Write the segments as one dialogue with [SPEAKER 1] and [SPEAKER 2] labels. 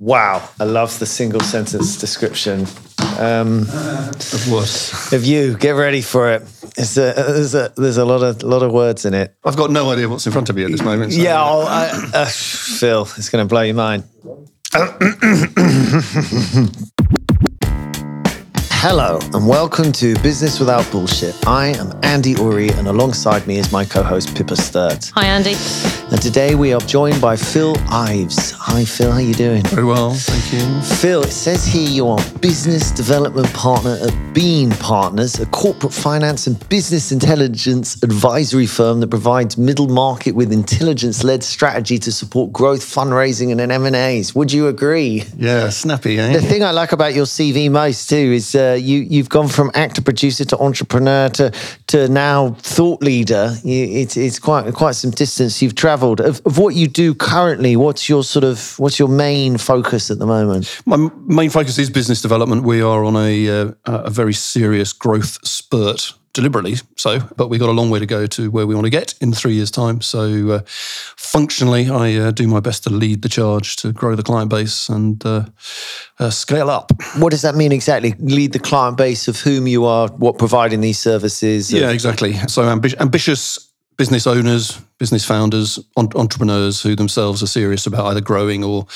[SPEAKER 1] Wow, I love the single sentence description um,
[SPEAKER 2] of what?
[SPEAKER 1] Of you. Get ready for it. It's a, there's a there's a lot of lot of words in it.
[SPEAKER 2] I've got no idea what's in front of me at this moment.
[SPEAKER 1] So. Yeah, I, uh, Phil, it's going to blow your mind. Hello and welcome to Business Without Bullshit. I am Andy Ury and alongside me is my co-host Pippa Sturt.
[SPEAKER 3] Hi Andy.
[SPEAKER 1] And today we are joined by Phil Ives. Hi Phil, how are you doing?
[SPEAKER 2] Very well, thank you.
[SPEAKER 1] Phil, it says here you are business development partner at Bean Partners, a corporate finance and business intelligence advisory firm that provides middle market with intelligence-led strategy to support growth, fundraising and M&As. Would you agree?
[SPEAKER 2] Yeah, snappy, eh?
[SPEAKER 1] The thing I like about your CV most too is uh, you you've gone from actor producer to entrepreneur to to now thought leader. You, it's it's quite quite some distance you've travelled. Of, of, what you do currently, what's your sort of what's your main focus at the moment?
[SPEAKER 2] My main focus is business development. We are on a uh, a very serious growth spurt deliberately so, but we've got a long way to go to where we want to get in three years' time. So, uh, functionally, I uh, do my best to lead the charge to grow the client base and uh, uh, scale up.
[SPEAKER 1] What does that mean exactly? Lead the client base of whom you are, what providing these services?
[SPEAKER 2] Yeah, exactly. So, ambi- ambitious business owners, business founders, entrepreneurs who themselves are serious about either growing or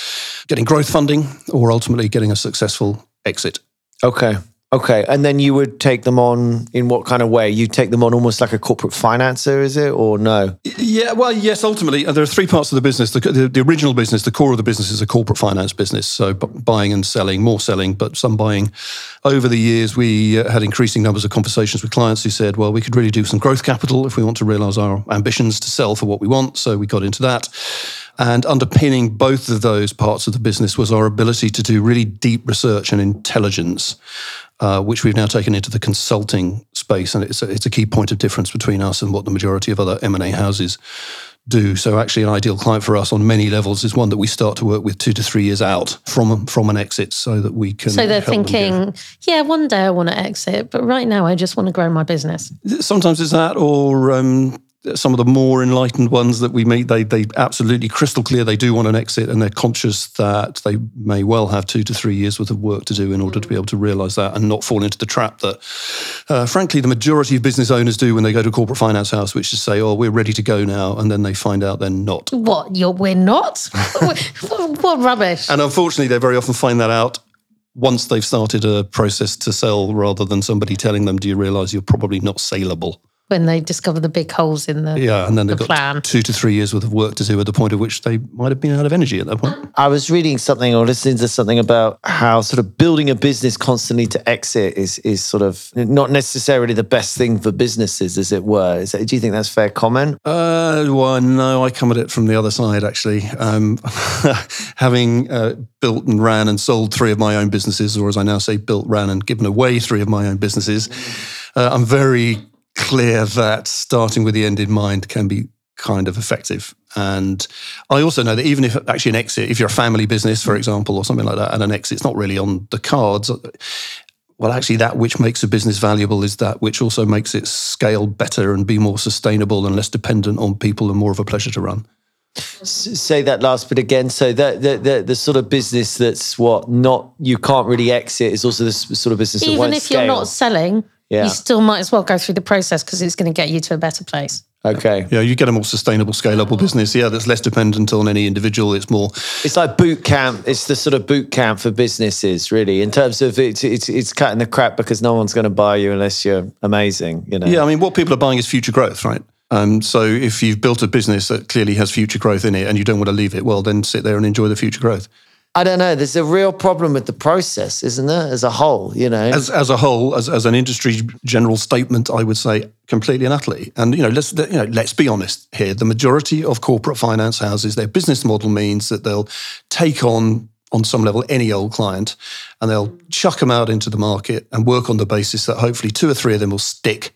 [SPEAKER 2] getting growth funding or ultimately getting a successful exit.
[SPEAKER 1] Okay. Okay, and then you would take them on in what kind of way? You take them on almost like a corporate financer, is it, or no?
[SPEAKER 2] Yeah, well, yes. Ultimately, uh, there are three parts of the business. The, the, the original business, the core of the business, is a corporate finance business. So buying and selling, more selling, but some buying. Over the years, we uh, had increasing numbers of conversations with clients who said, "Well, we could really do some growth capital if we want to realise our ambitions to sell for what we want." So we got into that. And underpinning both of those parts of the business was our ability to do really deep research and intelligence uh, which we've now taken into the consulting space, and it's a, it's a key point of difference between us and what the majority of other M and A houses do. So actually, an ideal client for us on many levels is one that we start to work with two to three years out from from an exit, so that we can.
[SPEAKER 3] So they're thinking, yeah, one day I want to exit, but right now I just want to grow my business.
[SPEAKER 2] Sometimes it's that, or um, some of the more enlightened ones that we meet, they they absolutely crystal clear they do want an exit, and they're conscious that they may well have two to three years worth of work to do in order to be able to realise that and not fall into the trap that, uh, frankly, the majority of business owners do when they go to a corporate finance house, which is say, "Oh, we're ready to go now," and then they find out they're not.
[SPEAKER 3] What? You're we're not? what rubbish!
[SPEAKER 2] And unfortunately, they very often find that out once they've started a process to sell, rather than somebody telling them, "Do you realise you're probably not saleable?"
[SPEAKER 3] When they discover the big holes in the
[SPEAKER 2] yeah, and then they've
[SPEAKER 3] the
[SPEAKER 2] got
[SPEAKER 3] plan.
[SPEAKER 2] two to three years worth of work to do at the point at which they might have been out of energy at that point.
[SPEAKER 1] I was reading something or listening to something about how sort of building a business constantly to exit is is sort of not necessarily the best thing for businesses, as it were. That, do you think that's fair comment?
[SPEAKER 2] Uh, well, no, I come at it from the other side actually. Um, having uh, built and ran and sold three of my own businesses, or as I now say, built, ran, and given away three of my own businesses. Uh, I'm very clear that starting with the end in mind can be kind of effective. And I also know that even if actually an exit, if you're a family business, for example, or something like that, and an exit's not really on the cards, well, actually, that which makes a business valuable is that which also makes it scale better and be more sustainable and less dependent on people and more of a pleasure to run.
[SPEAKER 1] Say that last bit again. So the, the the, the sort of business that's what not you can't really exit is also the sort of business
[SPEAKER 3] even if
[SPEAKER 1] scale.
[SPEAKER 3] you're not selling yeah. you still might as well go through the process because it's going to get you to a better place.
[SPEAKER 1] Okay.
[SPEAKER 2] Yeah, you get a more sustainable, scalable business. Yeah, that's less dependent on any individual. It's more.
[SPEAKER 1] It's like boot camp. It's the sort of boot camp for businesses, really, in terms of it's it's, it's cutting the crap because no one's going to buy you unless you're amazing. You know.
[SPEAKER 2] Yeah, I mean, what people are buying is future growth, right? Um, so if you've built a business that clearly has future growth in it and you don't want to leave it, well, then sit there and enjoy the future growth.
[SPEAKER 1] I don't know. There's a real problem with the process, isn't there, as a whole? You know,
[SPEAKER 2] as as a whole, as, as an industry general statement, I would say completely and utterly. And you know, let's you know, let's be honest here. The majority of corporate finance houses, their business model means that they'll take on on some level any old client, and they'll chuck them out into the market and work on the basis that hopefully two or three of them will stick,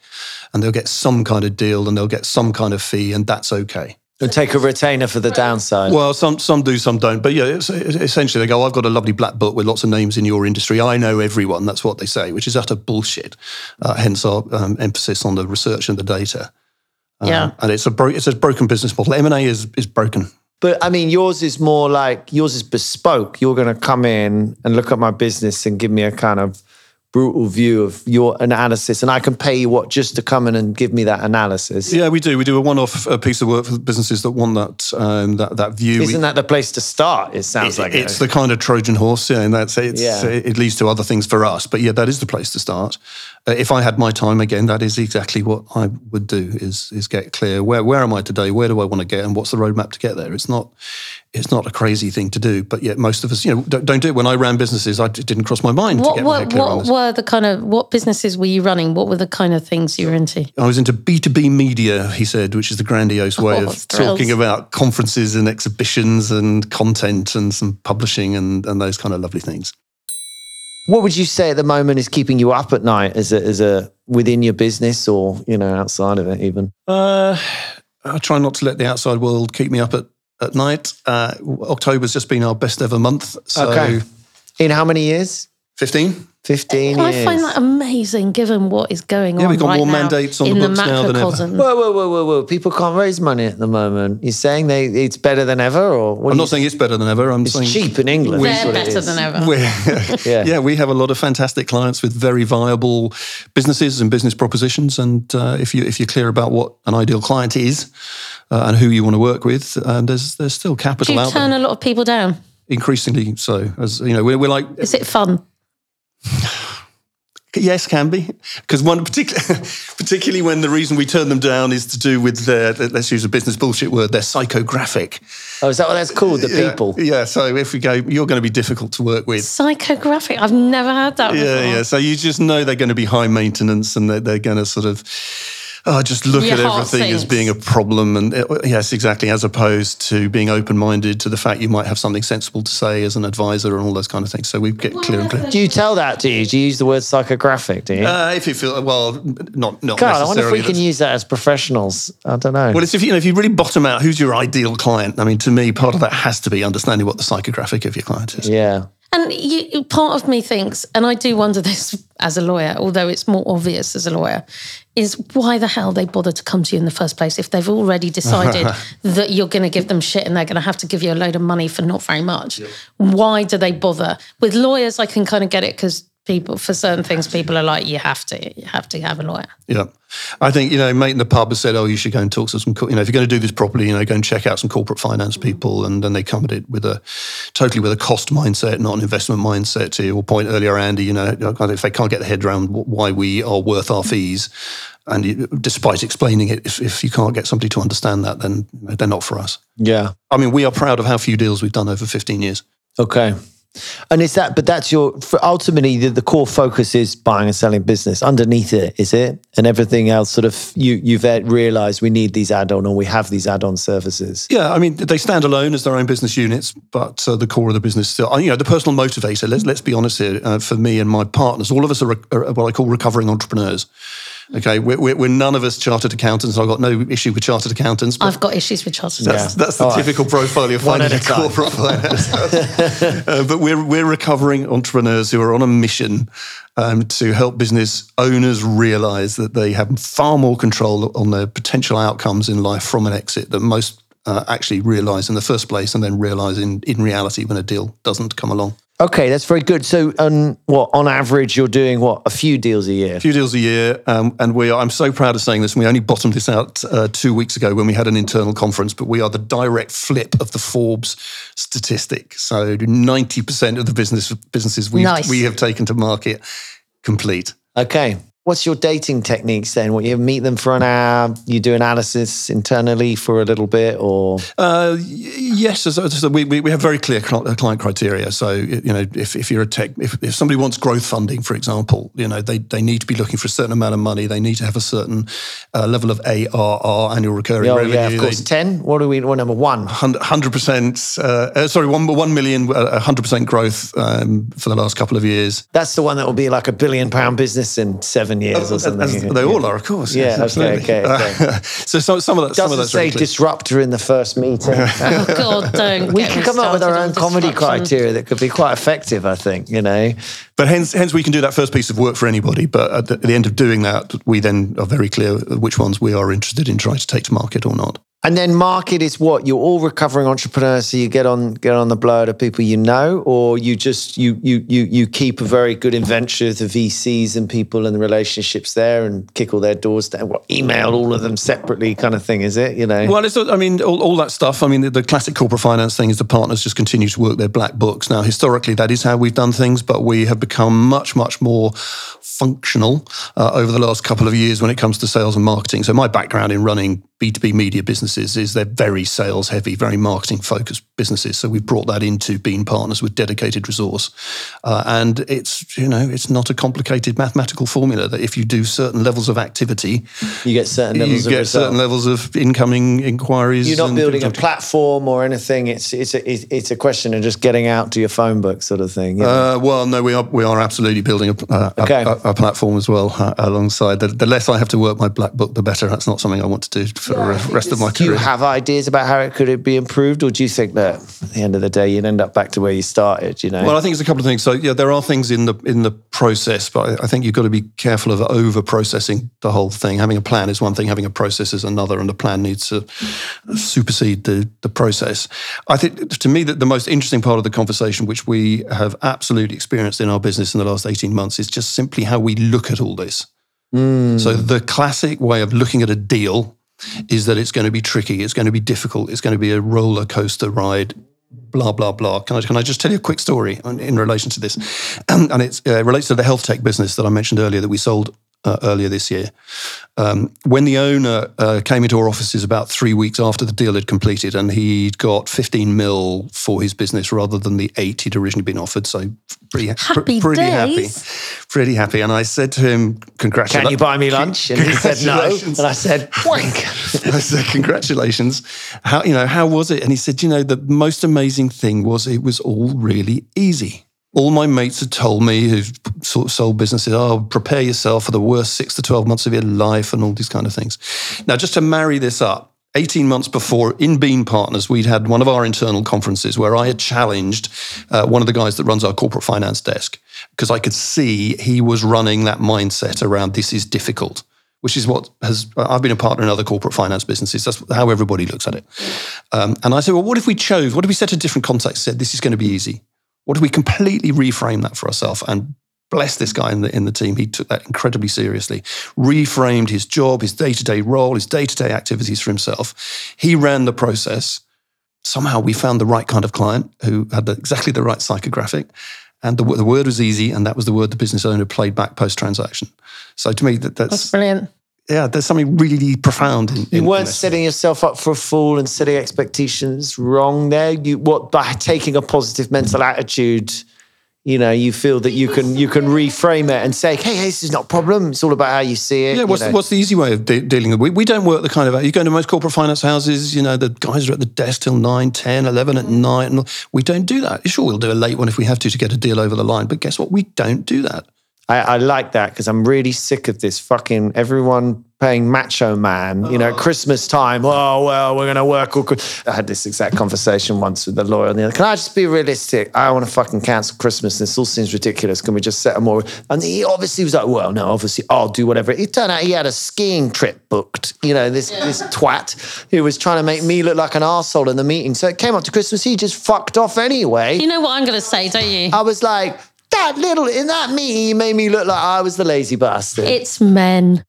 [SPEAKER 2] and they'll get some kind of deal and they'll get some kind of fee, and that's okay.
[SPEAKER 1] And take a retainer for the downside.
[SPEAKER 2] Well, some some do, some don't. But yeah, essentially they go, I've got a lovely black book with lots of names in your industry. I know everyone. That's what they say, which is utter bullshit. Uh, hence our um, emphasis on the research and the data.
[SPEAKER 3] Um, yeah,
[SPEAKER 2] and it's a bro- it's a broken business model. M and A is is broken.
[SPEAKER 1] But I mean, yours is more like yours is bespoke. You're going to come in and look at my business and give me a kind of brutal view of your analysis, and I can pay you what just to come in and give me that analysis.
[SPEAKER 2] Yeah, we do. We do a one-off uh, piece of work for businesses that want that um, that that view.
[SPEAKER 1] Isn't that the place to start? It sounds
[SPEAKER 2] It-
[SPEAKER 1] like
[SPEAKER 2] it's
[SPEAKER 1] it.
[SPEAKER 2] the kind of Trojan horse, yeah, and that's it's,
[SPEAKER 1] Yeah.
[SPEAKER 2] it leads to other things for us. But yeah, that is the place to start. Uh, if I had my time again, that is exactly what I would do: is is get clear where where am I today, where do I want to get, and what's the roadmap to get there. It's not it's not a crazy thing to do, but yet most of us, you know, don't, don't do it. When I ran businesses, I, it didn't cross my mind to
[SPEAKER 3] What
[SPEAKER 2] my head
[SPEAKER 3] what
[SPEAKER 2] on this.
[SPEAKER 3] were the kind of what businesses were you running? What were the kind of things you were into?
[SPEAKER 2] I was into B2B media, he said, which is the grandiose way
[SPEAKER 3] Oh,
[SPEAKER 2] of
[SPEAKER 3] thrills.
[SPEAKER 2] talking about conferences and exhibitions and content and some publishing and, and those kind of lovely things.
[SPEAKER 1] What would you say at the moment is keeping you up at night, as a, as a within your business or you know outside of it even?
[SPEAKER 2] Uh, I try not to let the outside world keep me up at, at night. Uh, October's just been our best ever month. So
[SPEAKER 1] Okay. In how many years?
[SPEAKER 2] 15?
[SPEAKER 1] Fifteen
[SPEAKER 3] I
[SPEAKER 1] years.
[SPEAKER 3] find that amazing, given what is going
[SPEAKER 2] Yeah,
[SPEAKER 3] on
[SPEAKER 2] we've got
[SPEAKER 3] right
[SPEAKER 2] more
[SPEAKER 3] now
[SPEAKER 2] mandates on the
[SPEAKER 3] in
[SPEAKER 2] books now than ever.
[SPEAKER 3] macrocosm.
[SPEAKER 1] Whoa, whoa, whoa, whoa, whoa! People can't raise money at the moment. You're saying they it's better than ever, or what
[SPEAKER 2] I'm not saying it's better than ever. I'm
[SPEAKER 1] it's
[SPEAKER 2] saying
[SPEAKER 1] cheap in England.
[SPEAKER 3] They're
[SPEAKER 1] that's what it
[SPEAKER 3] better
[SPEAKER 1] is.
[SPEAKER 3] than ever.
[SPEAKER 2] We're,
[SPEAKER 1] Yeah.
[SPEAKER 2] yeah. we have a lot of fantastic clients with very viable businesses and business propositions. And uh, if you if you're clear about what an ideal client is uh, and who you want to work with, um, there's there's still capital
[SPEAKER 3] Do
[SPEAKER 2] capital
[SPEAKER 3] you
[SPEAKER 2] out
[SPEAKER 3] turn
[SPEAKER 2] there.
[SPEAKER 3] a lot of people down?
[SPEAKER 2] Increasingly so, as you know, we're, we're like
[SPEAKER 3] Is it fun?
[SPEAKER 2] Yes, can be because one particular, particularly when the reason we turn them down is to do with their let's use a business bullshit word, they're psychographic.
[SPEAKER 1] Oh, is that what that's called? The
[SPEAKER 2] Yeah,
[SPEAKER 1] people.
[SPEAKER 2] yeah. So if we go, you're going to be difficult to work with.
[SPEAKER 3] Psychographic. I've never heard that before.
[SPEAKER 2] Yeah, yeah. So you just know they're going to be high maintenance and they're, they're going to sort of oh, just look
[SPEAKER 3] Your
[SPEAKER 2] at
[SPEAKER 3] heart
[SPEAKER 2] everything as being a problem. And uh, yes, exactly. As opposed to being open minded to the fact you might have something sensible to say as an advisor and all those kind of things. So we get clear and clear.
[SPEAKER 1] Do you tell that? Do you? Do you use the word psychographic? Do you?
[SPEAKER 2] Uh, if you feel well, not not
[SPEAKER 1] God, I wonder if we can use that as professionals. I don't know.
[SPEAKER 2] well, it's if you know if you really bottom out who's your ideal client. I mean, to me, part of that has to be understanding what the psychographic of your client is.
[SPEAKER 1] yeah.
[SPEAKER 3] And you, part of me thinks, and I do wonder this as a lawyer, although it's more obvious as a lawyer, is why the hell they bother to come to you in the first place if they've already decided that you're going to give them shit and they're going to have to give you a load of money for not very much. Why do they bother? With lawyers, I can kind of get it because people, for certain things, people are like, you have to, you have to have a lawyer.
[SPEAKER 2] Yeah, I think you know, mate in the pub has said, "Oh, you should go and talk to some, co- you know, if you're going to do this properly, you know, go and check out some corporate finance people." And then they come at it with a totally with a cost mindset, not an investment mindset. To your point earlier, Andy, you know, if they can't get their head around why we are worth our fees, and you, despite explaining it, if, if you can't get somebody to understand that, then they're not for us.
[SPEAKER 1] Yeah.
[SPEAKER 2] I mean, we are proud of how few deals we've done over 15 years.
[SPEAKER 1] Okay. And is that, but that's your, ultimately, the, the core focus is buying and selling business. Underneath it, is it? And everything else sort of, you, you've realized we need these add on or we have these add on services.
[SPEAKER 2] Yeah, I mean, they stand alone as their own business units, but uh, the core of the business still, uh, you know, the personal motivator. Let's let's be honest here. Uh, for me and my partners, all of us are, re- are what I call recovering entrepreneurs. Okay, we're, we're, we're none of us chartered accountants. I've got no issue with chartered accountants. But
[SPEAKER 3] I've got issues with chartered
[SPEAKER 2] that's,
[SPEAKER 3] accountants.
[SPEAKER 2] that's the
[SPEAKER 1] All right.
[SPEAKER 2] typical profile you'll
[SPEAKER 1] One
[SPEAKER 2] find in a
[SPEAKER 1] a
[SPEAKER 2] corporate finance. uh, but we're we're recovering entrepreneurs who are on a mission um, to help business owners realise that they have far more control on their potential outcomes in life from an exit than most uh, actually realise in the first place, and then realise in in reality when a deal doesn't come along.
[SPEAKER 1] Okay, that's very good. So, um, what on average you're doing? What a few deals a year?
[SPEAKER 2] A few deals a year, um, and we are. I'm so proud of saying this. And we only bottomed this out uh, two weeks ago when we had an internal conference. But we are the direct flip of the Forbes statistic. So 90 percent of the business businesses we
[SPEAKER 3] Nice.
[SPEAKER 2] we have taken to market complete.
[SPEAKER 1] Okay. What's your dating techniques then? What you meet them for an hour, you do analysis internally for a little bit, or
[SPEAKER 2] Uh, yes, so, so we, we we have very clear uh, client criteria. So you know, if, if you're a tech, if, if somebody wants growth funding, for example, you know they, they need to be looking for a certain amount of money. They need to have a certain uh, level of ARR, annual recurring
[SPEAKER 1] oh
[SPEAKER 2] revenue.
[SPEAKER 1] yeah, of
[SPEAKER 2] They-
[SPEAKER 1] course, ten. What do we? What number one?
[SPEAKER 2] hundred percent. Uh, uh, sorry, one one million, uh, hundred percent growth um, for the last couple of years.
[SPEAKER 1] That's the one that will be like a billion pound business in seven years or something.
[SPEAKER 2] as they all are, of course.
[SPEAKER 1] Yeah,
[SPEAKER 2] yes,
[SPEAKER 1] okay,
[SPEAKER 2] absolutely.
[SPEAKER 1] okay, okay.
[SPEAKER 2] Uh, so some, some of that, some of
[SPEAKER 1] Doesn't
[SPEAKER 2] that's
[SPEAKER 1] say
[SPEAKER 2] very
[SPEAKER 1] disruptor in the first meeting.
[SPEAKER 3] Oh God, don't.
[SPEAKER 1] we
[SPEAKER 3] get
[SPEAKER 1] can
[SPEAKER 3] me
[SPEAKER 1] come up with our own comedy criteria that could be quite effective. I think you know.
[SPEAKER 2] But hence, hence we can do that first piece of work for anybody. But at the, at the end of doing that, we then are very clear which ones we are interested in trying to take to market or not.
[SPEAKER 1] And then market is what you're all recovering entrepreneurs, so you get on get on the blower to people you know, or you just you you you you keep a very good inventory of the VCs and people and the relationships there, and kick all their doors down, what, email all of them separately, kind of thing, is it? You know.
[SPEAKER 2] Well, it's I mean all, all that stuff. I mean the, the classic corporate finance thing is the partners just continue to work their black books. Now historically that is how we've done things, but we have become much much more functional uh, over the last couple of years when it comes to sales and marketing. So my background in running B2B media businesses is they're very sales heavy, very marketing focused businesses. So we've brought that into Bean Partners with dedicated resource. Uh, and it's, you know, it's not a complicated mathematical formula that if you do certain levels of activity,
[SPEAKER 1] you get certain
[SPEAKER 2] you
[SPEAKER 1] levels of
[SPEAKER 2] get
[SPEAKER 1] result.
[SPEAKER 2] certain levels of incoming inquiries.
[SPEAKER 1] You're not
[SPEAKER 2] and
[SPEAKER 1] building a platform or anything. It's it's a it's- it's a question of just getting out to your phone book, sort of thing. you know?
[SPEAKER 2] Uh, well, no, we are we are absolutely building a, uh, a-
[SPEAKER 1] Okay.
[SPEAKER 2] a, a platform as well uh, alongside. The, the less I have to work my black book, the better. That's not something I want to do for the rest of my career.
[SPEAKER 1] do you have ideas about how it could be improved, or do you think that at the end of the day you'd end up back to where you started? You know,
[SPEAKER 2] Well, I think it's a couple of things. So yeah, there are things in the in the process, but I- think you've got to be careful of over processing the whole thing. Having a plan is one thing, having a process is another, and the plan needs to supersede the the process. I think to me that the most interesting part of the conversation, which we have absolutely experienced in our business in the last eighteen months, is just simply how we look at all this. Hmm. So the classic way of looking at a deal is that it's going to be tricky, it's going to be difficult, it's going to be a roller coaster ride, blah blah blah. Can I can I just tell you a quick story on- in relation to this? and it uh, relates to the health tech business that I mentioned earlier that we sold uh, earlier this year. Um, when the owner uh, came into our offices about three weeks after the deal had completed, and he'd got 15 mil for his business rather than the eight he'd originally been offered, so pretty
[SPEAKER 3] Happy
[SPEAKER 2] pretty happy, pretty happy. And I said to him, "Congratulations."
[SPEAKER 1] can you buy me lunch? And he said no, and I said wank.
[SPEAKER 2] I said, "Congratulations! How you know how was it?" And he said, "You know, the most amazing thing was it was all really easy. All my mates had told me who've sort of sold businesses, oh, prepare yourself for the worst six to twelve months of your life and all these kind of things." Now, just to marry this up. 18 months before, in Bean Partners, we'd had one of our internal conferences where I had challenged uh, one of the guys that runs our corporate finance desk because I could see he was running that mindset around this is difficult which is what has I've been a partner in other corporate finance businesses. That's how everybody looks at it. Um, and I said, well, what if we chose? What if we set a different context? Said this is going to be easy. What if we completely reframe that for ourselves and bless this guy in the in the team? He took that incredibly seriously. Reframed his job, his day to day role, his day to day activities for himself. He ran the process. Somehow we found the right kind of client who had the, exactly the right psychographic. And the, the word was easy, and that was the word the business owner played back post transaction. So to me, that,
[SPEAKER 3] That's
[SPEAKER 2] that's
[SPEAKER 3] brilliant.
[SPEAKER 2] Yeah, there's something really profound in,
[SPEAKER 1] You weren't
[SPEAKER 2] this.
[SPEAKER 1] setting yourself up for a fall and setting expectations wrong there. You what by taking a positive mental attitude, you know, you feel that you can you can reframe it and say, hey, hey, this is not a problem. It's all about how you see it.
[SPEAKER 2] Yeah,
[SPEAKER 1] you
[SPEAKER 2] what's,
[SPEAKER 1] know.
[SPEAKER 2] what's the easy way of de- dealing with? We, we don't work the kind of you go into most corporate finance houses. You know, the guys are at the desk till 9, 10, 11 at night, and we don't do that. Sure, we'll do a late one if we have to to get a deal over the line, but guess what? We don't do that.
[SPEAKER 1] I, I like that because I'm really sick of this fucking everyone playing macho man, you know, at Christmas time. Oh, well, we're going to work. All Chri-" I had this exact conversation once with the lawyer on the other. Can I just be realistic? I want to fucking cancel Christmas. This all seems ridiculous. Can we just set a more. And he obviously was like, well, no, obviously I'll do whatever. It turned out he had a skiing trip booked, you know, this, this twat who was trying to make me look like an arsehole in the meeting. So it came up to Christmas. He just fucked off anyway.
[SPEAKER 3] You know what I'm going to say, don't you?
[SPEAKER 1] I was like, that little in that meeting, he made me look like I was the lazy bastard.
[SPEAKER 3] It's men.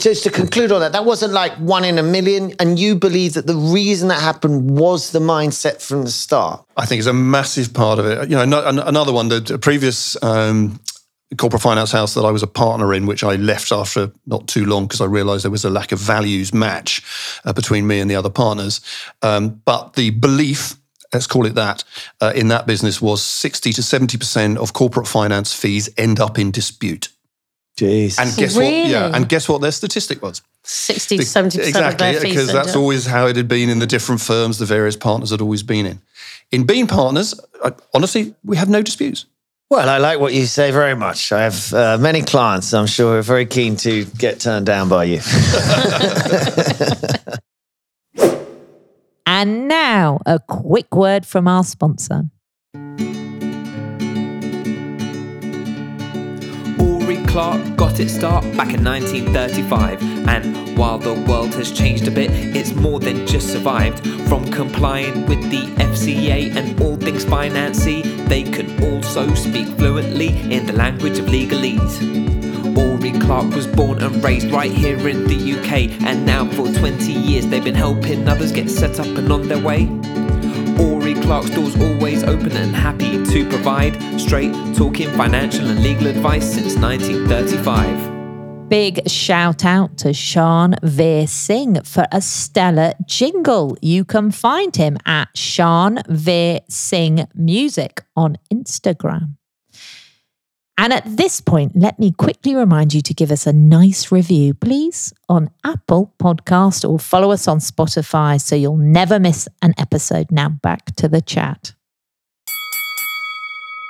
[SPEAKER 1] Just to conclude on that, that wasn't like one in a million, and you believe that the reason that happened was the mindset from the start.
[SPEAKER 2] I think it's a massive part of it. You know, no- an- another one, the the previous um, corporate finance house that I was a partner in, which I left after not too long because I realised there was a lack of values match uh, between me and the other partners. Um, but the belief, let's call it that, uh, in that business was 60 to 70% of corporate finance fees end up in dispute.
[SPEAKER 1] Jeez.
[SPEAKER 2] And guess what? Yeah, and guess what their statistic was?
[SPEAKER 3] 60 to 70% of
[SPEAKER 2] exactly
[SPEAKER 3] their fees.
[SPEAKER 2] because that's always how it had been in the different firms the various partners had always been in in Bean Partners I, honestly we have no disputes
[SPEAKER 1] well, I like what you say very much. I have uh, many clients I'm sure are very keen to get turned down by you.
[SPEAKER 4] And now, a quick word from our sponsor.
[SPEAKER 5] Ury Clark got its start back in 1935. And while the world has changed a bit, it's more than just survived. From complying with the FCA and all things financy, they can also speak fluently in the language of legalese. Ury Clark was born and raised right here in the UK, and now for 20 years they've been helping others get set up and on their way. Ury Clark's doors always open and happy to provide straight talking financial and legal advice since 1935.
[SPEAKER 4] Big shout out to Sean Veer Singh for a stellar jingle. You can find him at Sean Veer Singh Music on Instagram. And at this point, let me quickly remind you to give us a nice review, please, on Apple Podcast or follow us on Spotify so you'll never miss an episode. Now back to the chat.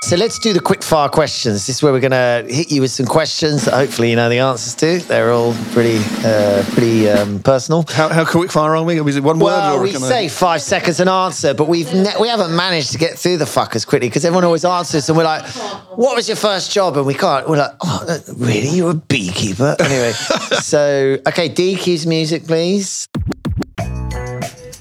[SPEAKER 1] So let's do the quick fire questions. This is where we're going to hit you with some questions that hopefully you know the answers to. They're all pretty, uh, pretty um, personal.
[SPEAKER 2] How, how quick fire are we? Is it one word?
[SPEAKER 1] Well,
[SPEAKER 2] or
[SPEAKER 1] we
[SPEAKER 2] can I-
[SPEAKER 1] say five seconds an answer, but we've ne- we haven't managed to get through the fuckers quickly because everyone always answers, and we're like, "What was your first job?" And we can't. We're like, "Oh, really? You're a beekeeper?" Anyway, so okay, DQ's music, please.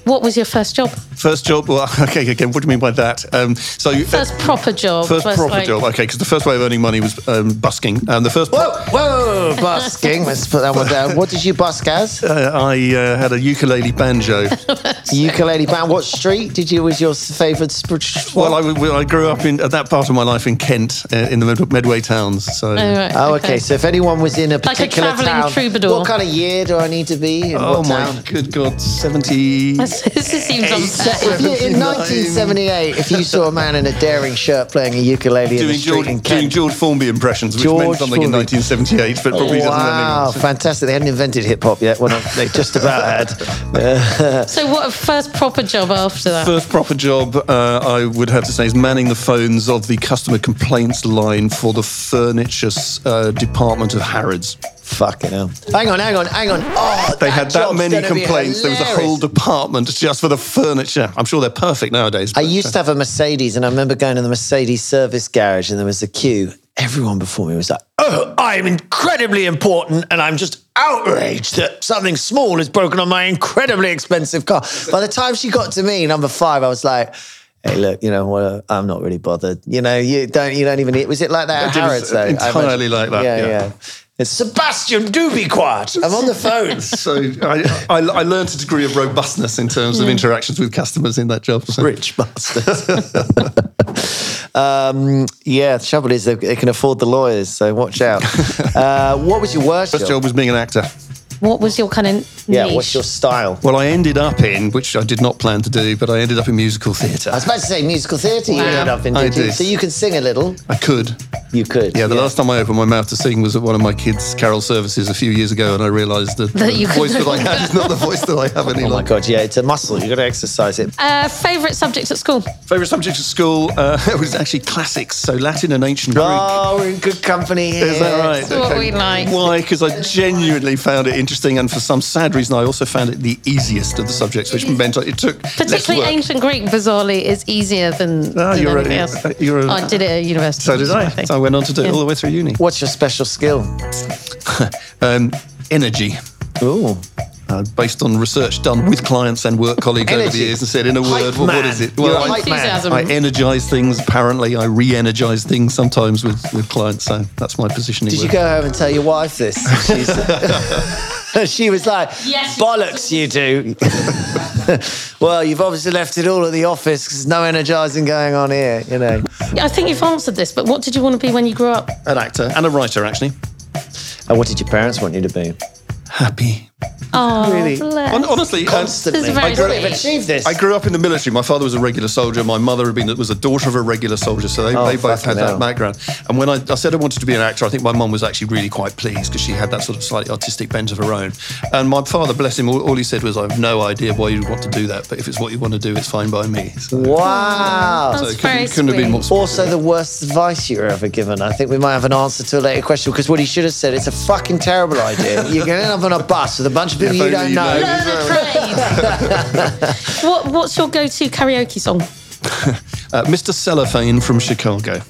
[SPEAKER 3] What was your first job?
[SPEAKER 2] First job. Well, okay. Again, what do you mean by that? Um, so
[SPEAKER 3] First proper job.
[SPEAKER 2] First proper
[SPEAKER 3] like-
[SPEAKER 2] job. Okay, because the first way of earning money was um, busking, and the first.
[SPEAKER 1] Whoa, whoa, busking. Let's put that one down. What did you busk as?
[SPEAKER 2] Uh, I uh, had a ukulele banjo.
[SPEAKER 1] Ukulele banjo. What street did you? Was your favourite? Sp-
[SPEAKER 2] well, I, I grew up in at that part of my life in Kent, uh, in the Mid- Medway towns. So.
[SPEAKER 3] Oh, right,
[SPEAKER 1] Oh, okay. So if anyone was in a particular like
[SPEAKER 3] a
[SPEAKER 1] particular
[SPEAKER 3] travelling
[SPEAKER 1] town,
[SPEAKER 3] troubadour.
[SPEAKER 1] what kind of year do I need to be? In
[SPEAKER 2] Oh
[SPEAKER 1] what
[SPEAKER 2] my
[SPEAKER 1] town?
[SPEAKER 2] good God, seventy.
[SPEAKER 3] This seems unfair.
[SPEAKER 1] If you- in 1978, if you saw a man in a daring shirt playing a ukulele in the
[SPEAKER 2] Doing
[SPEAKER 1] street
[SPEAKER 2] George,
[SPEAKER 1] in
[SPEAKER 2] doing George Formby impressions, which
[SPEAKER 1] George
[SPEAKER 2] meant something in 1978, but probably doesn't
[SPEAKER 1] Wow,
[SPEAKER 2] anymore.
[SPEAKER 1] fantastic! They hadn't invented hip hop yet. Well, not, they just about had.
[SPEAKER 3] So, what first proper job after that?
[SPEAKER 2] First proper job, uh, I would have to say, is manning the phones of the customer complaints line for the furniture uh, department of Harrods.
[SPEAKER 1] Fucking hell! Hang on, hang on, hang on. Oh,
[SPEAKER 2] They had that many complaints. There was a whole department just for the furniture. I'm sure they're perfect nowadays.
[SPEAKER 1] I
[SPEAKER 2] but,
[SPEAKER 1] used to uh, have a Mercedes, and I remember going to the Mercedes service garage, and there was a queue. Everyone before me was like, "Oh, I'm incredibly important, and I'm just outraged that something small is broken on my incredibly expensive car." By the time she got to me, number five, I was like. Hey, look, you know what? I'm not really bothered. You know, you don't, you don't even. Was it like that at Harrods though?
[SPEAKER 2] Entirely like that,
[SPEAKER 1] Yeah,
[SPEAKER 2] yeah.
[SPEAKER 1] yeah. It's Sebastian, do be quiet. I'm on the phone.
[SPEAKER 2] So I, I, I learned a degree of robustness in terms of interactions with customers in that job. So.
[SPEAKER 1] Rich bastards. um, yeah, the trouble is they, they can afford the lawyers, so watch out. Uh, what was your worst
[SPEAKER 2] First
[SPEAKER 1] job?
[SPEAKER 2] job was being an actor.
[SPEAKER 3] What was your kind of
[SPEAKER 1] Yeah,
[SPEAKER 3] niche?
[SPEAKER 1] what's your style?
[SPEAKER 2] Well, I ended up in, which I did not plan to do, but I ended up in musical theatre.
[SPEAKER 1] I was about to say musical theatre. You
[SPEAKER 3] Wow.
[SPEAKER 1] ended up in,
[SPEAKER 2] I
[SPEAKER 1] did you?
[SPEAKER 2] did.
[SPEAKER 1] So you can sing a little.
[SPEAKER 2] I could.
[SPEAKER 1] You could.
[SPEAKER 2] Yeah, the last time I opened my mouth to sing was at one of my kids' carol services a few years ago, and I realised that,
[SPEAKER 3] That
[SPEAKER 2] the
[SPEAKER 3] you could
[SPEAKER 2] voice
[SPEAKER 3] no
[SPEAKER 2] that I had is not the voice that I have any
[SPEAKER 1] Oh my
[SPEAKER 2] longer.
[SPEAKER 1] god, yeah, it's a muscle. You've got to exercise it.
[SPEAKER 3] uh, favorite subjects at school?
[SPEAKER 2] Favourite subject at school uh, it was actually classics, so Latin and ancient Greek.
[SPEAKER 1] Oh, we're in good company here.
[SPEAKER 2] Is that right?
[SPEAKER 3] That's what we like.
[SPEAKER 2] Why? Because I genuinely found it interesting, and for some sad reason, I also found it the easiest of the subjects, which meant it took less
[SPEAKER 3] Particularly
[SPEAKER 2] work.
[SPEAKER 3] ancient Greek, bizarrely, is easier than,
[SPEAKER 2] Ah,
[SPEAKER 3] than
[SPEAKER 2] you're
[SPEAKER 3] anything
[SPEAKER 2] a-
[SPEAKER 3] else.
[SPEAKER 2] uh, you're a-
[SPEAKER 3] I did it at university.
[SPEAKER 2] So did I.
[SPEAKER 3] think.
[SPEAKER 2] So I went on to do it all the way through uni.
[SPEAKER 1] What's your special skill?
[SPEAKER 2] Um, energy.
[SPEAKER 1] Ooh.
[SPEAKER 2] Uh, based on research done with clients and work colleagues over the years, and said, in a
[SPEAKER 1] Hype
[SPEAKER 2] word, what, what
[SPEAKER 1] man.
[SPEAKER 2] is it?
[SPEAKER 1] You're a
[SPEAKER 2] I-
[SPEAKER 1] hype man.
[SPEAKER 2] I energize things. Apparently, I re-energize things sometimes with, with clients. So that's my positioning.
[SPEAKER 1] Did you go home and tell your wife this? She's- she was like,
[SPEAKER 3] Yes.
[SPEAKER 1] bollocks, you do. well, you've obviously left it all at the office because no energising going on here, you know.
[SPEAKER 3] I think you've answered this, but what did you want to be when you grew up?
[SPEAKER 2] An actor and a writer, actually.
[SPEAKER 1] And what did your parents want you to be?
[SPEAKER 2] Happy.
[SPEAKER 3] Oh,
[SPEAKER 1] Really?
[SPEAKER 3] bless.
[SPEAKER 2] Hon- honestly, um,
[SPEAKER 1] Constantly.
[SPEAKER 3] This is very
[SPEAKER 1] I grew-
[SPEAKER 3] sweet.
[SPEAKER 1] I've achieved this.
[SPEAKER 2] I grew up in the military. My father was a regular soldier. My mother had been was a daughter of a regular soldier, so they,
[SPEAKER 1] Oh,
[SPEAKER 2] they both had
[SPEAKER 1] hell.
[SPEAKER 2] that background. And when I, I said I wanted to be an actor, I think my mum was actually really quite pleased because she had that sort of slightly artistic bent of her own. And my father, bless him, all, all he said was, "I have no idea why you'd want to do that, but if it's what you want to do, it's fine by me." So,
[SPEAKER 1] Wow.
[SPEAKER 3] That's
[SPEAKER 2] so it
[SPEAKER 3] very
[SPEAKER 2] couldn't, couldn't have been more.
[SPEAKER 3] sweet.
[SPEAKER 1] Also, the worst advice you were ever given. I think we might have an answer to a later question because what he should have said, it's a fucking terrible idea. You're going to end up on a bus with a bunch of people you don't
[SPEAKER 2] you
[SPEAKER 1] know.
[SPEAKER 2] know.
[SPEAKER 3] Learn a trade. what, what's your go-to karaoke song?
[SPEAKER 2] Uh, Mr. Cellophane from Chicago.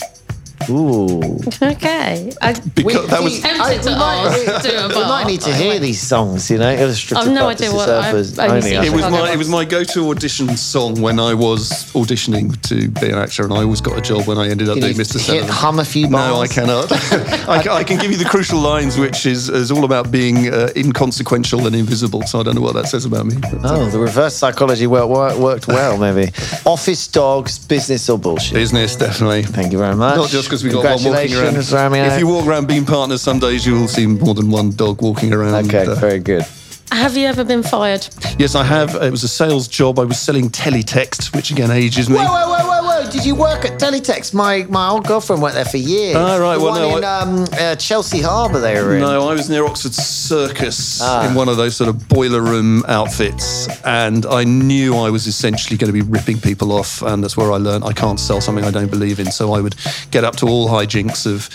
[SPEAKER 1] Ooh.
[SPEAKER 3] Okay. I,
[SPEAKER 2] Because that was
[SPEAKER 3] tempted to
[SPEAKER 1] we might,
[SPEAKER 3] ask, do
[SPEAKER 1] we might need to hear these songs, you know, illustrative
[SPEAKER 3] I've no
[SPEAKER 1] purposes
[SPEAKER 3] idea what- I've only
[SPEAKER 1] only, I
[SPEAKER 2] it was my it was my go-to audition song when I was auditioning to be an actor, and I always got a job when I ended up
[SPEAKER 1] Can
[SPEAKER 2] doing
[SPEAKER 1] you
[SPEAKER 2] Mr.
[SPEAKER 1] hit,
[SPEAKER 2] Cellophane.
[SPEAKER 1] hum a few bars.
[SPEAKER 2] No, I cannot. I, ca- I can give you the crucial lines, which is, is all about being uh, inconsequential and invisible. So I don't know what that says about me. but, uh,
[SPEAKER 1] Oh, the reverse psychology worked, worked, worked well, maybe. Office dogs, business or bullshit?
[SPEAKER 2] Business, definitely.
[SPEAKER 1] Thank you very much.
[SPEAKER 2] Not just because we got one walking around.
[SPEAKER 1] Congratulations, Romeo.
[SPEAKER 2] If you walk around Bean Partners, some days you will see more than one dog walking around.
[SPEAKER 1] Okay,
[SPEAKER 2] Uh,
[SPEAKER 1] very good.
[SPEAKER 3] Have you ever been fired?
[SPEAKER 2] yes, I have. It was a sales job. I was selling teletext, which again ages me.
[SPEAKER 1] Whoa, whoa, whoa, whoa, whoa. Did you work at Teletext? My my old girlfriend worked there for years.
[SPEAKER 2] Ah, right,
[SPEAKER 1] The
[SPEAKER 2] well,
[SPEAKER 1] one
[SPEAKER 2] no,
[SPEAKER 1] in
[SPEAKER 2] I-
[SPEAKER 1] um, uh, Chelsea Harbour they were in.
[SPEAKER 2] No, I was near Oxford Circus
[SPEAKER 1] Ah.
[SPEAKER 2] in one of those sort of boiler room outfits, and I knew I was essentially going to be ripping people off, and that's where I learned I can't sell something I don't believe in. So I would get up to all hijinks of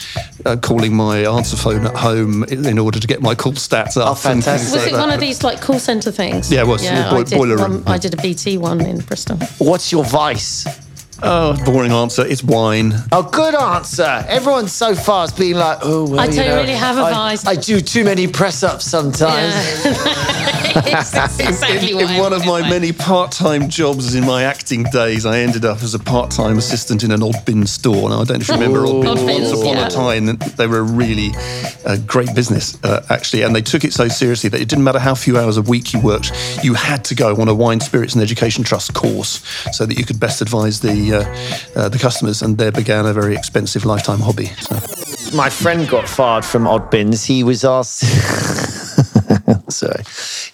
[SPEAKER 2] uh, calling my answer phone at home in in order to get my call stats up.
[SPEAKER 1] Oh, fantastic.
[SPEAKER 3] Was
[SPEAKER 2] like
[SPEAKER 3] it
[SPEAKER 2] that.
[SPEAKER 3] one of these like call centre things?
[SPEAKER 2] Yeah, it was.
[SPEAKER 3] Yeah,
[SPEAKER 2] Boi-
[SPEAKER 3] I did
[SPEAKER 2] boiler
[SPEAKER 3] one,
[SPEAKER 2] room.
[SPEAKER 3] I did a BT one in Bristol.
[SPEAKER 1] What's your vice?
[SPEAKER 2] Oh, boring answer. It's wine.
[SPEAKER 1] Oh, good answer. Everyone so far has been like, oh, well,
[SPEAKER 3] I don't
[SPEAKER 1] know,
[SPEAKER 3] really have a
[SPEAKER 1] I-
[SPEAKER 3] vice.
[SPEAKER 1] I do too many press ups sometimes.
[SPEAKER 3] it's, it's exactly
[SPEAKER 2] in,
[SPEAKER 3] what
[SPEAKER 2] in one of my
[SPEAKER 3] wanted,
[SPEAKER 2] many part-time jobs in my acting days, I ended up as a part-time assistant in an odd bin store. Now I don't know if you remember odd bin.
[SPEAKER 3] Odd
[SPEAKER 2] Once
[SPEAKER 3] Bins,
[SPEAKER 2] upon
[SPEAKER 3] yeah.
[SPEAKER 2] a time, they were a really uh, great business uh, actually, and they took it so seriously that it didn't matter how few hours a week you worked, you had to go on a wine, spirits, and education trust course so that you could best advise the uh, uh, the customers. And there began a very expensive lifetime hobby. So.
[SPEAKER 1] My friend got fired from Oddbins. He was asked. Sorry.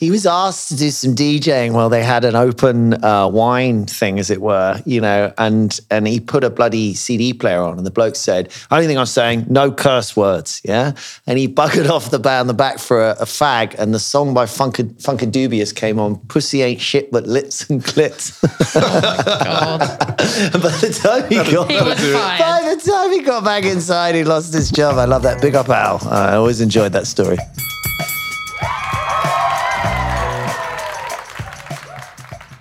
[SPEAKER 1] He was asked to do some DJing while they had an open uh, wine thing, as it were, you know, and and he put a bloody CD player on, and the bloke said, "Only thing I'm saying, no curse words, yeah." And he buggered off the band the back for a, a fag, and the song by Funka Funkadubious came on. Pussy ain't shit but lips and clits. And by the time he got
[SPEAKER 3] He
[SPEAKER 1] by the time he got back inside, he lost his job. I love that. Big up, Al. I always enjoyed that story.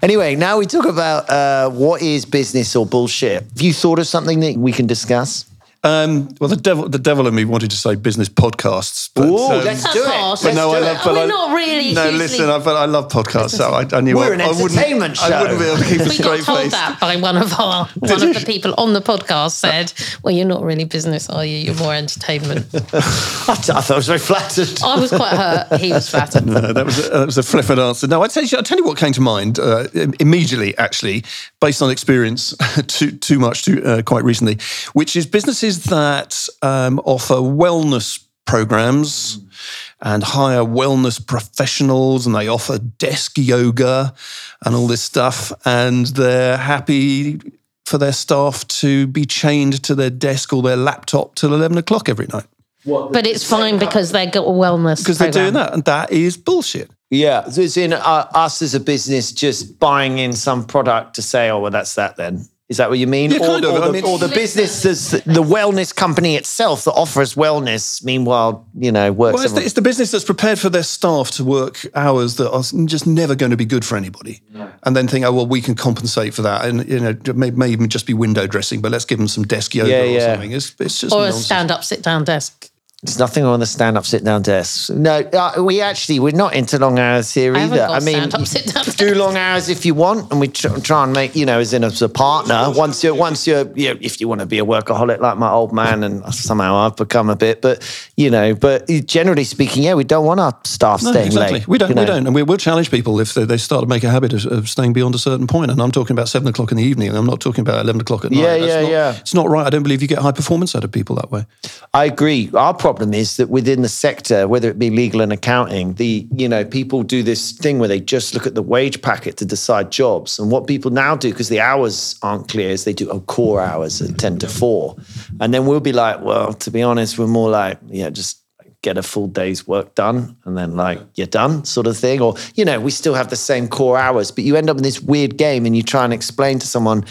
[SPEAKER 1] Anyway, now we talk about uh, what is business or bullshit. Have you thought of something that we can discuss?
[SPEAKER 2] Um, well, the devil, the devil in me wanted to say business podcasts, but
[SPEAKER 1] Ooh,
[SPEAKER 2] um,
[SPEAKER 1] let's do it.
[SPEAKER 3] harsh.
[SPEAKER 1] Let's
[SPEAKER 2] no,
[SPEAKER 1] do
[SPEAKER 2] I
[SPEAKER 1] it.
[SPEAKER 2] love. But
[SPEAKER 3] We're
[SPEAKER 2] I,
[SPEAKER 3] not really
[SPEAKER 2] No,
[SPEAKER 3] hugely-
[SPEAKER 2] listen, I, but I love podcasts. So I, I knew
[SPEAKER 1] We're
[SPEAKER 2] I,
[SPEAKER 1] an
[SPEAKER 2] I wouldn't. I wouldn't be able to keep a
[SPEAKER 3] We got told
[SPEAKER 2] face.
[SPEAKER 3] that by one of our one of the people on the podcast said, "Well, you're not really business, are you? You're more entertainment."
[SPEAKER 1] I, thought I was very flattered.
[SPEAKER 3] I was quite hurt. He was flattered.
[SPEAKER 2] No, that was a, that was a flippant answer. No, I tell you, I tell you what came to mind uh, immediately, actually, based on experience, too too much, too uh, quite recently, which is businesses that um, offer wellness programs and hire wellness professionals, and they offer desk yoga and all this stuff, and they're happy for their staff to be chained to their desk or their laptop till eleven o'clock every night
[SPEAKER 3] But it's fine because they got a wellness
[SPEAKER 2] because they're doing that, and that is bullshit.
[SPEAKER 1] Yeah, so it's in uh, us as a business just buying in some product to say, oh, well, that's that then. Is that what you mean?
[SPEAKER 2] Yeah, kind
[SPEAKER 1] or,
[SPEAKER 2] of.
[SPEAKER 1] Or
[SPEAKER 2] I
[SPEAKER 1] the,
[SPEAKER 2] mean-
[SPEAKER 1] or the business, the wellness company itself that offers wellness, meanwhile, you know, works.
[SPEAKER 2] Well, it's the, it's the business that's prepared for their staff to work hours that are just never going to be good for anybody, and then think, oh well, we can compensate for that, and you know, it may, may even just be window dressing, but let's give them some desk yoga
[SPEAKER 1] Yeah,
[SPEAKER 2] or something. It's, it's just
[SPEAKER 3] or a stand-up, sit-down desk.
[SPEAKER 1] There's nothing on the stand-up, sit-down desks. No, uh, we actually we're not into long hours here
[SPEAKER 3] I
[SPEAKER 1] either.
[SPEAKER 3] got
[SPEAKER 1] I mean,
[SPEAKER 3] stand-up, sit-down
[SPEAKER 1] do long hours if you want, and we tr- try and make you know, as in as a partner. Once you're, once you're, you know, if you want to be a workaholic like my old man, and somehow I've become a bit, but you know, but generally speaking, yeah, we don't want our staff
[SPEAKER 2] No,
[SPEAKER 1] staying
[SPEAKER 2] exactly.
[SPEAKER 1] late.
[SPEAKER 2] We don't.
[SPEAKER 1] you
[SPEAKER 2] We don't, and we will challenge people if they, they start to make a habit of, of staying beyond a certain point. And I'm talking about seven o'clock in the evening. I'm not talking about eleven o'clock at night.
[SPEAKER 1] Yeah,
[SPEAKER 2] That's
[SPEAKER 1] yeah,
[SPEAKER 2] not-
[SPEAKER 1] yeah.
[SPEAKER 2] It's not right. I don't believe you get high performance out of people that way.
[SPEAKER 1] I agree. Our problem is that within the sector, whether it be legal and accounting, the you know people do this thing where they just look at the wage packet to decide jobs. And what people now do, because the hours aren't clear, is they do oh, core hours at ten to four, and then we'll be like, well, to be honest, we're more like, yeah, just get a full day's work done and then like you're done sort of thing. Or you know we still have the same core hours but you end up in this weird game and you try and explain to someone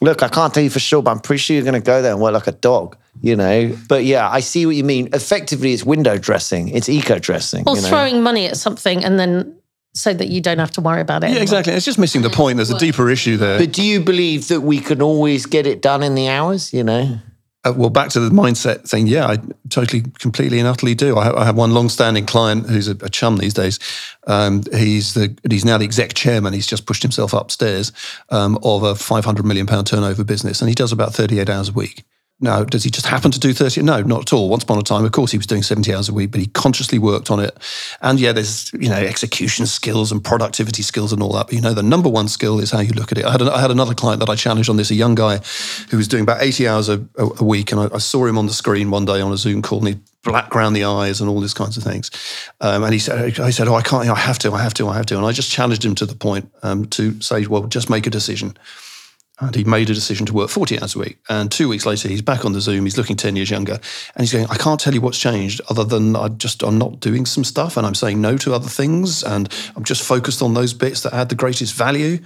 [SPEAKER 1] look i can't tell you for sure but i'm pretty sure you're going to go there and work like a dog you know but yeah i see what you mean effectively it's window dressing it's eco dressing
[SPEAKER 3] Or
[SPEAKER 1] you know?
[SPEAKER 3] throwing money at something and then so that you don't have to worry about it.
[SPEAKER 2] Yeah,
[SPEAKER 3] anymore.
[SPEAKER 2] exactly. It's just missing the point. There's a deeper issue there.
[SPEAKER 1] but do you believe that we can always get it done in the hours you know
[SPEAKER 2] Uh, well, back to the mindset thing. Yeah, I totally, completely, and utterly do. I have, I have one long-standing client who's a, a chum these days. Um, he's the he's now the exec chairman. He's just pushed himself upstairs um, of a 500 million pound turnover business, and he does about 38 hours a week. Now, does he just happen to do 30? No, not at all. Once upon a time, of course, he was doing 70 hours a week, but he consciously worked on it. And yeah, there's, you know, execution skills and productivity skills and all that. But, you know, the number one skill is how you look at it. I had, a, I had another client that I challenged on this, a young guy who was doing about 80 hours a, a week. And I, I, saw him on the screen one day on a Zoom call and he black around the eyes and all these kinds of things. Um, and he said, I said, oh, I can't, I have to, I have to, I have to. And I just challenged him to the point um, to say, well, just make a decision. And he made a decision to work 40 hours a week. And two weeks later, he's back on the Zoom. He's looking 10 years younger. And he's going, I can't tell you what's changed other than I just, I'm not doing some stuff and I'm saying no to other things. And I'm just focused on those bits that add the greatest value.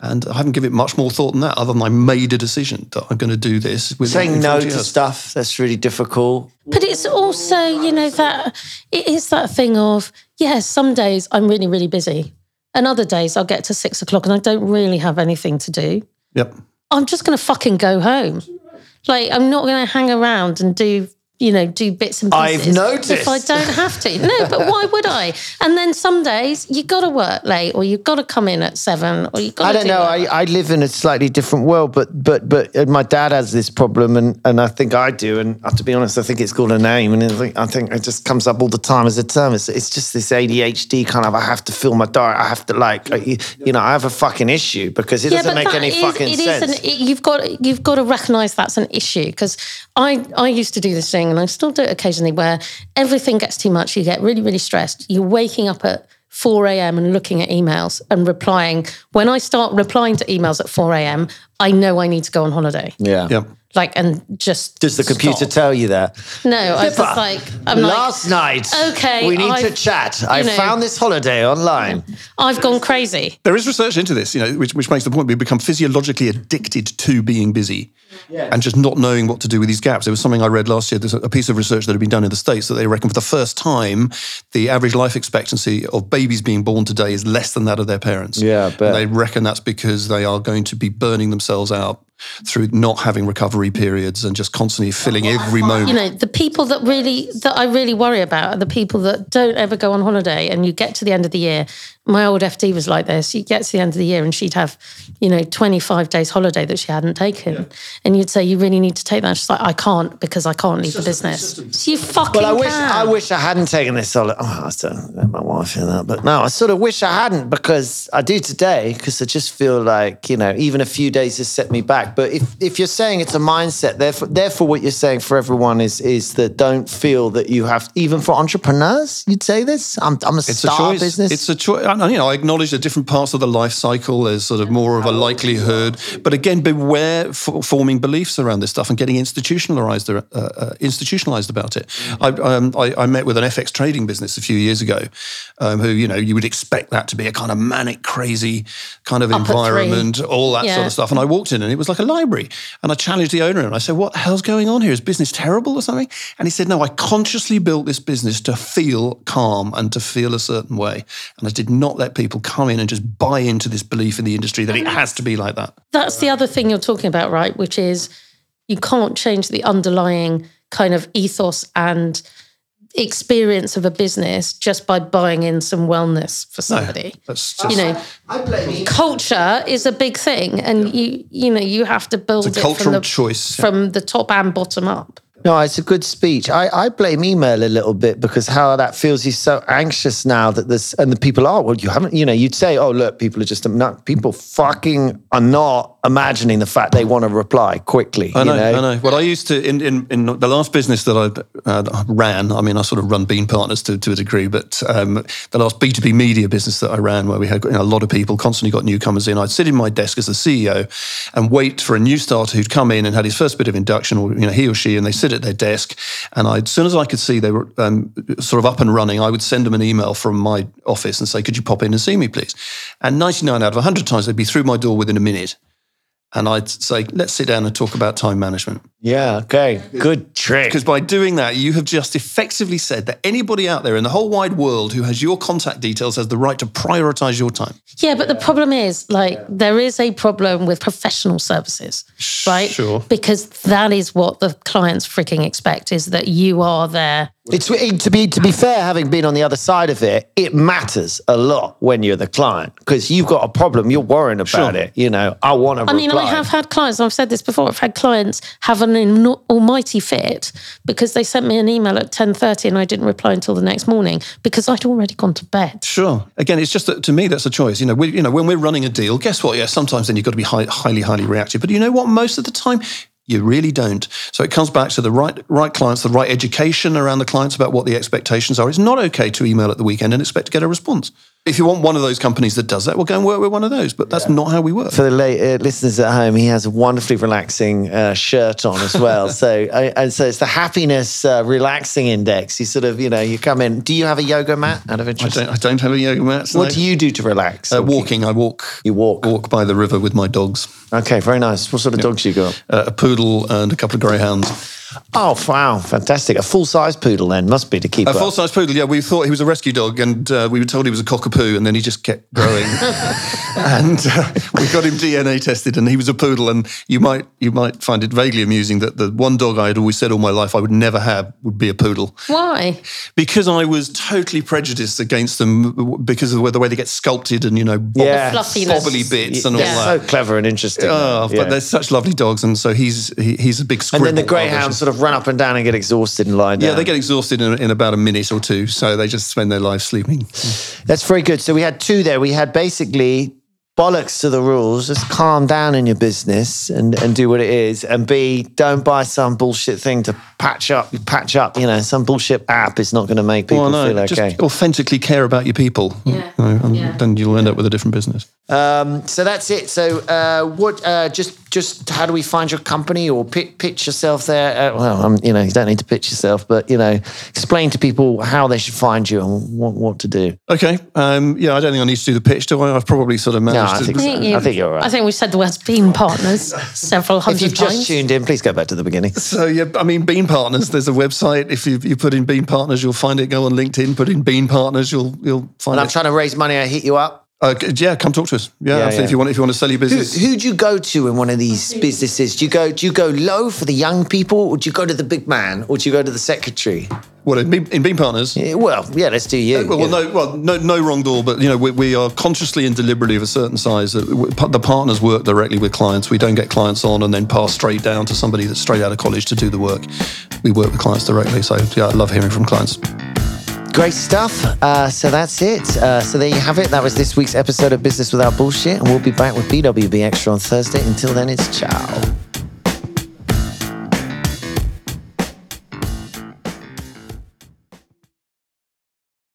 [SPEAKER 2] And I haven't given it much more thought than that, other than I made a decision that I'm going to do this.
[SPEAKER 1] Saying no to stuff, that's really difficult.
[SPEAKER 3] But it's also, you know, that it is that thing of, yes, yeah, some days I'm really, really busy. And other days I'll get to six o'clock and I don't really have anything to do.
[SPEAKER 2] Yep.
[SPEAKER 3] I'm just going to fucking go home. Like, I'm not going to hang around and do you know, do bits and
[SPEAKER 1] pieces. I've noticed.
[SPEAKER 3] If I don't have to. No, but why would I? And then some days you got to work late or you've got to come in at seven or you got
[SPEAKER 1] I don't
[SPEAKER 3] do
[SPEAKER 1] know. I, I live in a slightly different world, but but but uh, my dad has this problem and, and I think I do. And to be honest, I think it's got a name and I think it just comes up all the time as a term. It's, it's just this ADHD kind of, I have to fill my diet. I have to like, uh, you know, I have a fucking issue because it yeah, doesn't make any
[SPEAKER 3] is,
[SPEAKER 1] fucking sense.
[SPEAKER 3] An, it, you've got, you've got to recognize that's an issue because I, I used to do this thing and I still do it occasionally where everything gets too much. You get really, really stressed. You're waking up at 4 a.m. and looking at emails and replying. When I start replying to emails at 4 a.m., I know I need to go on holiday.
[SPEAKER 1] Yeah.
[SPEAKER 2] Yep.
[SPEAKER 3] Like, and just.
[SPEAKER 1] Does the computer
[SPEAKER 3] stop.
[SPEAKER 1] tell you that?
[SPEAKER 3] No, I was just like, I'm
[SPEAKER 1] Last
[SPEAKER 3] like,
[SPEAKER 1] night.
[SPEAKER 3] Okay.
[SPEAKER 1] We need
[SPEAKER 3] I've,
[SPEAKER 1] to chat. I know, found this holiday online.
[SPEAKER 3] I've gone crazy.
[SPEAKER 2] There is research into this, you know, which, which makes the point we become physiologically addicted to being busy yeah. and just not knowing what to do with these gaps. There was something I read last year. There's a piece of research that had been done in the States that they reckon for the first time, the average life expectancy of babies being born today is less than that of their parents.
[SPEAKER 1] Yeah,
[SPEAKER 2] but they reckon that's because they are going to be burning themselves out through not having recovery periods and just constantly filling every moment.
[SPEAKER 3] You know, the people that really that I really worry about are the people that don't ever go on holiday and you get to the end of the year. My old FD was like this. You get to the end of the year and she'd have, you know, 25 days holiday that she hadn't taken. Yeah. And you'd say, You really need to take that. She's like, I can't because I can't leave the business. A, so you fucking
[SPEAKER 1] Well, I wish
[SPEAKER 3] can.
[SPEAKER 1] I wish I hadn't taken this holiday. Oh, I don't let my wife hear that. But no, I sort of wish I hadn't because I do today because I just feel like, you know, even a few days has set me back. But if, if you're saying it's a mindset, therefore, therefore what you're saying for everyone is is that don't feel that you have, even for entrepreneurs, you'd say this? I'm, I'm a
[SPEAKER 2] it's
[SPEAKER 1] star
[SPEAKER 2] a choice.
[SPEAKER 1] business.
[SPEAKER 2] It's a choice you know, I acknowledge that different parts of the life cycle. There's sort of more of a likelihood, but again, beware forming beliefs around this stuff and getting institutionalized uh, uh, institutionalized about it. I, um, I, I, met with an FX trading business a few years ago, um, who you know you would expect that to be a kind of manic, crazy kind of
[SPEAKER 3] Up
[SPEAKER 2] environment, all that yeah. sort of stuff. And I walked in and it was like a library, and I challenged the owner and I said, "What the hell's going on here? Is business terrible or something?" And he said, "No, I consciously built this business to feel calm and to feel a certain way, and I did not." Let people come in and just buy into this belief in the industry that it has to be like that.
[SPEAKER 3] That's the other thing you're talking about, right? Which is you can't change the underlying kind of ethos and experience of a business just by buying in some wellness for somebody. No, just, you know, culture is a big thing, and you you know you have to build
[SPEAKER 2] it's
[SPEAKER 3] a
[SPEAKER 2] cultural
[SPEAKER 3] from the,
[SPEAKER 2] choice
[SPEAKER 3] from the top and bottom up.
[SPEAKER 1] No, it's a good speech. I, I blame email a little bit because how that feels he's so anxious now that this and the people are well you haven't you know you'd say oh look people are just not people fucking are not imagining the fact they want to reply quickly.
[SPEAKER 2] I know,
[SPEAKER 1] you know?
[SPEAKER 2] I know. Well, I used to in, in, in the last business that I uh, ran. I mean, I sort of run Bean Partners to, to a degree, but um, the last B two B media business that I ran, where we had you know, a lot of people, constantly got newcomers in. I'd sit in my desk as the CEO and wait for a new starter who'd come in and had his first bit of induction, or you know, he or she, and they sit at their desk, and I, as soon as I could see they were um, sort of up and running, I would send them an email from my office and say, "Could you pop in and see me, please?" And ninety nine out of hundred times, they'd be through my door within a minute and I'd say, let's sit down and talk about time management.
[SPEAKER 1] Yeah. Okay. Good trick.
[SPEAKER 2] Because by doing that, you have just effectively said that anybody out there in the whole wide world who has your contact details has the right to prioritize your time.
[SPEAKER 3] Yeah, but the problem is, like, there is a problem with professional services, right?
[SPEAKER 2] Sure.
[SPEAKER 3] Because that is what the clients freaking expect is that you are there.
[SPEAKER 1] It's to be to be fair, having been on the other side of it, it matters a lot when you're the client because you've got a problem, you're worrying about
[SPEAKER 2] Sure.
[SPEAKER 1] it. You know, I want to.
[SPEAKER 3] I mean, I have had clients, I've said this before, I've had clients have an eno- almighty fit because they sent me an email at 10.30 and I didn't reply until the next morning because I'd already gone to bed.
[SPEAKER 2] Sure. Again, it's just that to me that's a choice. You know, we, you know, when we're running a deal, guess what? Yeah, sometimes then you've got to be high, highly, highly reactive. But you know what? Most of the time, you really don't. So it comes back to the right, right clients, the right education around the clients about what the expectations are. It's not okay to email at the weekend and expect to get a response. If you want one of those companies that does that, we'll go and work with one of those. But that's not how we work.
[SPEAKER 1] For the late, uh, listeners at home, he has a wonderfully relaxing uh, shirt on as well. so, uh, and so it's the happiness uh, relaxing index. You sort of, you know, you come in. Do you have a yoga mat? Out of
[SPEAKER 2] I
[SPEAKER 1] interest,
[SPEAKER 2] don't, I don't have a yoga mat.
[SPEAKER 1] what do you do to relax?
[SPEAKER 2] Uh, walking. I walk.
[SPEAKER 1] You walk.
[SPEAKER 2] Walk by the river with my dogs.
[SPEAKER 1] Okay, very nice. What sort of dogs you got?
[SPEAKER 2] Uh, a poodle and a couple of greyhounds.
[SPEAKER 1] Oh, wow, fantastic! A full-size poodle then must be to keep
[SPEAKER 2] A full-size poodle. Yeah, we thought he was a rescue dog, and uh, we were told he was a cockapoo, and then he just kept growing. and uh, we got him DNA tested, and he was a poodle. And you might you might find it vaguely amusing that the one dog I had always said all my life I would never have would be a poodle,
[SPEAKER 3] Why?
[SPEAKER 2] because I was totally prejudiced against them because of the way- they get sculpted and you know bob-
[SPEAKER 1] Yeah.
[SPEAKER 3] Fluffiness.
[SPEAKER 2] bobbly bits and all
[SPEAKER 1] They're
[SPEAKER 2] that.
[SPEAKER 1] so clever and interesting.
[SPEAKER 2] Oh,
[SPEAKER 1] Yeah.
[SPEAKER 2] but they're such lovely dogs, and so he's he, he's a big.
[SPEAKER 1] and then the greyhounds sort of run up and down and get exhausted and lie down.
[SPEAKER 2] Yeah, they get exhausted in, in about a minute or two, so they just spend their life sleeping.
[SPEAKER 1] That's very good. So we had two there. We had basically bollocks to the rules. Just calm down in your business and, and do what it is. And B, don't buy some bullshit thing to patch up. Patch up. You know, some bullshit app is not going to make people
[SPEAKER 2] Well, no,
[SPEAKER 1] feel
[SPEAKER 2] just
[SPEAKER 1] okay.
[SPEAKER 2] authentically care about your people.
[SPEAKER 3] Yeah.
[SPEAKER 2] You know, and
[SPEAKER 3] Yeah.
[SPEAKER 2] Then you'll end up with a different business.
[SPEAKER 1] Um, so that's it. So uh, what? Uh, just just how do we find your company or pitch, pitch yourself there? Uh, well, um, you know, you don't need to pitch yourself, but you know, explain to people how they should find you and what what to do.
[SPEAKER 2] Okay. Um, yeah, I don't think I need to do the pitch, do I? I've probably sort of
[SPEAKER 1] No,
[SPEAKER 2] managed
[SPEAKER 1] I think so.
[SPEAKER 3] think, you,
[SPEAKER 1] I think you're right.
[SPEAKER 3] I think we've said the words Bean Partners several hundred.
[SPEAKER 1] If
[SPEAKER 3] hundred
[SPEAKER 1] you've
[SPEAKER 3] times.
[SPEAKER 1] just tuned in, please go back to the beginning.
[SPEAKER 2] So yeah, I mean, Bean Partners. There's a website. If you you put in Bean Partners, you'll find it. Go on LinkedIn, put in Bean Partners, you'll you'll find
[SPEAKER 1] And I'm trying to raise money. I hit you up.
[SPEAKER 2] Uh, yeah, come talk to us. Yeah,
[SPEAKER 1] Yeah,
[SPEAKER 2] absolutely.
[SPEAKER 1] yeah.
[SPEAKER 2] if you want if you want to sell your business.
[SPEAKER 1] who do you go to in one of these businesses? Do you go do you go low for the young people, or do you go to the big man, or do you go to the secretary?
[SPEAKER 2] What in Bean, in Bean Partners?
[SPEAKER 1] Yeah, well, yeah, let's do you.
[SPEAKER 2] Well,
[SPEAKER 1] Yeah.
[SPEAKER 2] no, well, no, no wrong door, but you know, we, we are consciously and deliberately of a certain size. that we- The partners work directly with clients. We don't get clients on and then pass straight down to somebody that's straight out of college to do the work. We work with clients directly. So yeah, I love hearing from clients.
[SPEAKER 1] Great stuff. Uh, so that's it. Uh, so there you have it. That was this week's episode of Business Without Bullshit, and we'll be back with BWB Extra on Thursday. Until then, it's ciao.